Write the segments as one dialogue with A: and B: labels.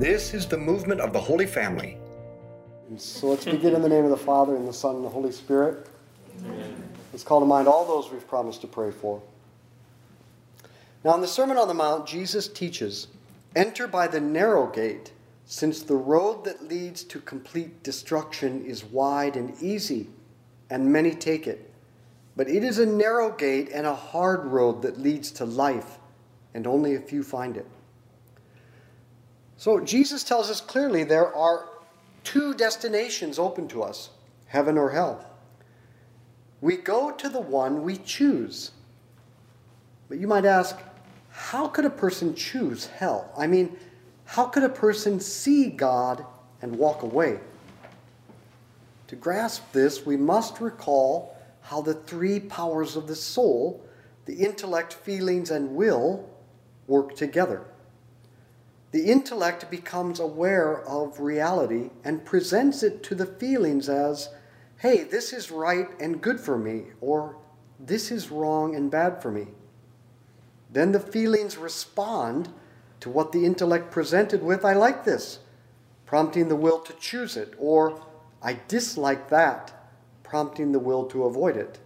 A: This is the movement of the Holy Family.
B: And so let's begin in the name of the Father, and the Son, and the Holy Spirit. Amen. Let's call to mind all those we've promised to pray for. Now, in the Sermon on the Mount, Jesus teaches Enter by the narrow gate, since the road that leads to complete destruction is wide and easy, and many take it. But it is a narrow gate and a hard road that leads to life, and only a few find it. So, Jesus tells us clearly there are two destinations open to us heaven or hell. We go to the one we choose. But you might ask, how could a person choose hell? I mean, how could a person see God and walk away? To grasp this, we must recall how the three powers of the soul, the intellect, feelings, and will, work together. The intellect becomes aware of reality and presents it to the feelings as, hey, this is right and good for me, or this is wrong and bad for me. Then the feelings respond to what the intellect presented with, I like this, prompting the will to choose it, or I dislike that, prompting the will to avoid it.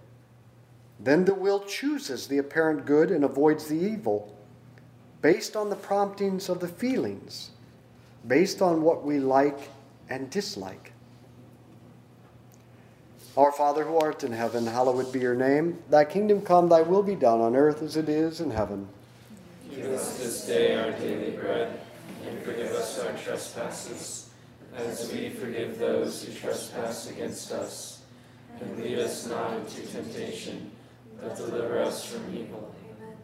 B: Then the will chooses the apparent good and avoids the evil, based on the promptings of the feelings, based on what we like and dislike. Our Father who art in heaven, hallowed be your name. Thy kingdom come, thy will be done on earth as it is in heaven.
C: Give us this day our daily bread, and forgive us our trespasses, as we forgive those who trespass against us. And lead us not into temptation, but deliver us from evil.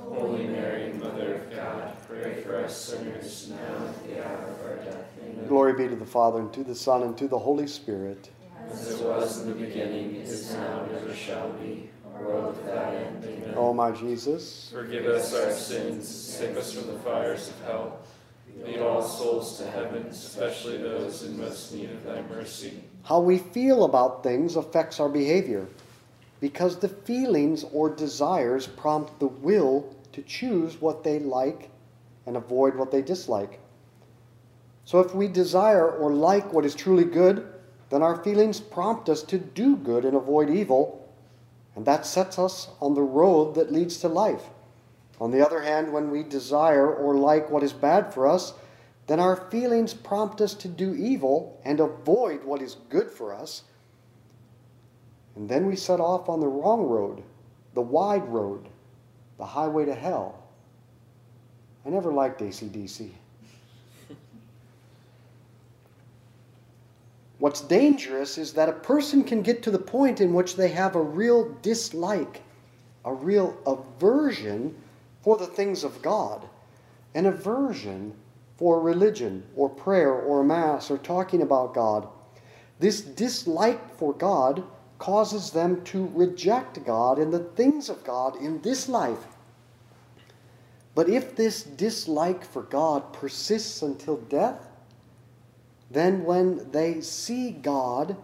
C: Holy Mary, Mother of God, pray for us sinners now and at the hour of our death. Amen.
B: Glory be to the Father, and to the Son, and to the Holy Spirit.
C: As it was in the beginning, is now, and ever shall be, world without end. Amen.
B: O my Jesus,
C: Forgive us our sins, save us from the fires of hell. Lead all souls to heaven, especially those in most need of thy mercy.
B: how we feel about things affects our behavior because the feelings or desires prompt the will to choose what they like and avoid what they dislike. So if we desire or like what is truly good, then our feelings prompt us to do good and avoid evil, and that sets us on the road that leads to life. On the other hand, when we desire or like what is bad for us, then our feelings prompt us to do evil and avoid what is good for us. And then we set off on the wrong road, the wide road, the highway to hell. I never liked ACDC. What's dangerous is that a person can get to the point in which they have a real dislike, a real aversion for the things of God, an aversion for religion or prayer or mass or talking about God. This dislike for God causes them to reject God and the things of God in this life. But if this dislike for God persists until death, then when they see God,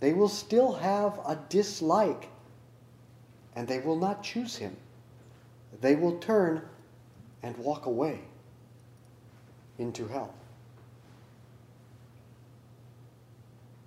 B: they will still have a dislike and they will not choose Him. They will turn and walk away into hell.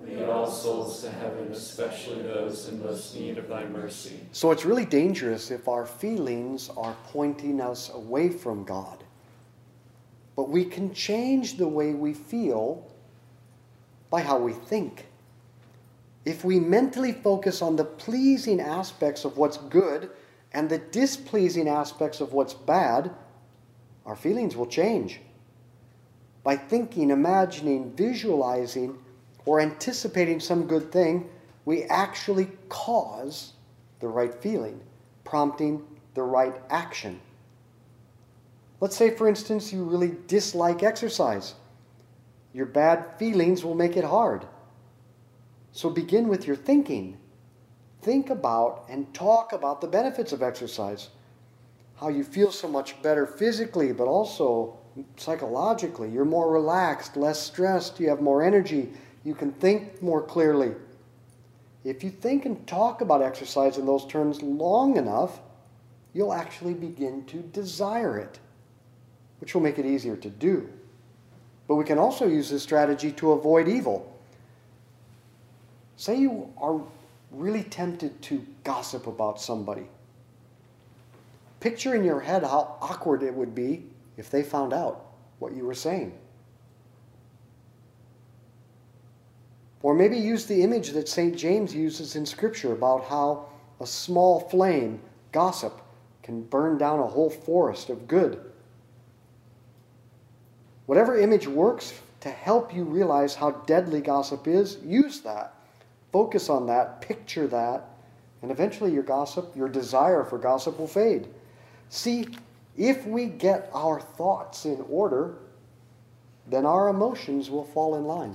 C: Lead all souls to heaven, especially those in most need of thy mercy.
B: So it's really dangerous if our feelings are pointing us away from God. But we can change the way we feel by how we think. If we mentally focus on the pleasing aspects of what's good and the displeasing aspects of what's bad, our feelings will change. By thinking, imagining, visualizing, or anticipating some good thing, we actually cause the right feeling, prompting the right action. Let's say, for instance, you really dislike exercise. Your bad feelings will make it hard. So begin with your thinking. Think about and talk about the benefits of exercise. How you feel so much better physically, but also psychologically. You're more relaxed, less stressed, you have more energy, you can think more clearly. If you think and talk about exercise in those terms long enough, you'll actually begin to desire it, which will make it easier to do. But we can also use this strategy to avoid evil. Say you are really tempted to gossip about somebody. picture in your head how awkward it would be if they found out what you were saying. Or maybe use the image that St. James uses in Scripture about how a small flame, gossip, can burn down a whole forest of good. Whatever image works to help you realize how deadly gossip is, use that. Focus on that, picture that, and eventually your gossip, your desire for gossip will fade. See, if we get our thoughts in order, then our emotions will fall in line.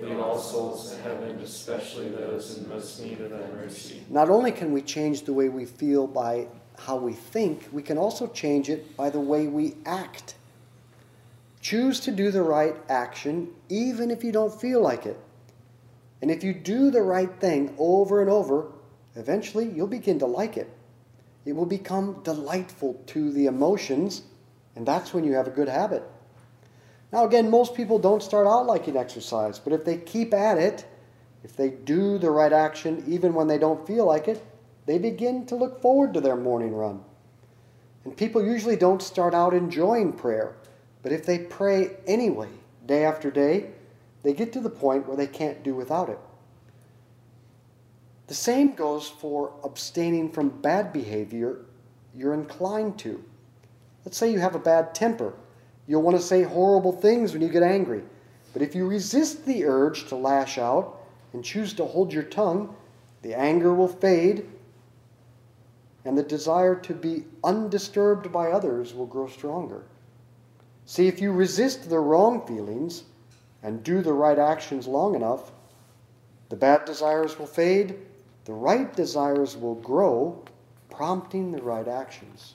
C: Lead all souls to heaven, especially those in most need of thy mercy.
B: not only can we change the way we feel by how we think, we can also change it by the way we act. Choose to do the right action even if you don't feel like it. And if you do the right thing over and over, eventually you'll begin to like it. It will become delightful to the emotions, and that's when you have a good habit. Now, again, most people don't start out liking exercise, but if they keep at it, if they do the right action even when they don't feel like it, they begin to look forward to their morning run. And people usually don't start out enjoying prayer, but if they pray anyway, day after day, they get to the point where they can't do without it. The same goes for abstaining from bad behavior you're inclined to. Let's say you have a bad temper. You'll want to say horrible things when you get angry. But if you resist the urge to lash out and choose to hold your tongue, the anger will fade and the desire to be undisturbed by others will grow stronger. See, if you resist the wrong feelings and do the right actions long enough, the bad desires will fade, the right desires will grow, prompting the right actions.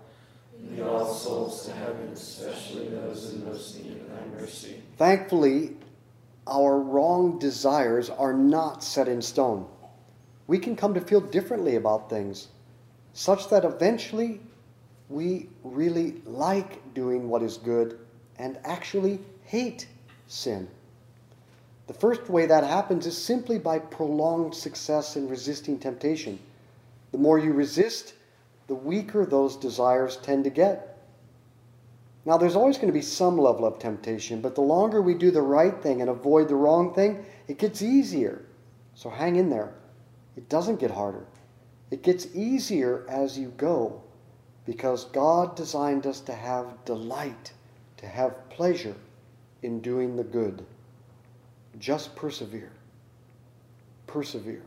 C: Lead all souls to heaven, especially those in most need of thy mercy.
B: thankfully, our wrong desires are not set in stone. We can come to feel differently about things, such that eventually we really like doing what is good and actually hate sin. The first way that happens is simply by prolonged success in resisting temptation. The more you resist, the weaker those desires tend to get. Now, there's always going to be some level of temptation, but the longer we do the right thing and avoid the wrong thing, it gets easier. So hang in there. It doesn't get harder. It gets easier as you go because God designed us to have delight, to have pleasure in doing the good. Just persevere. Persevere.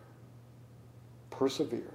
B: Persevere.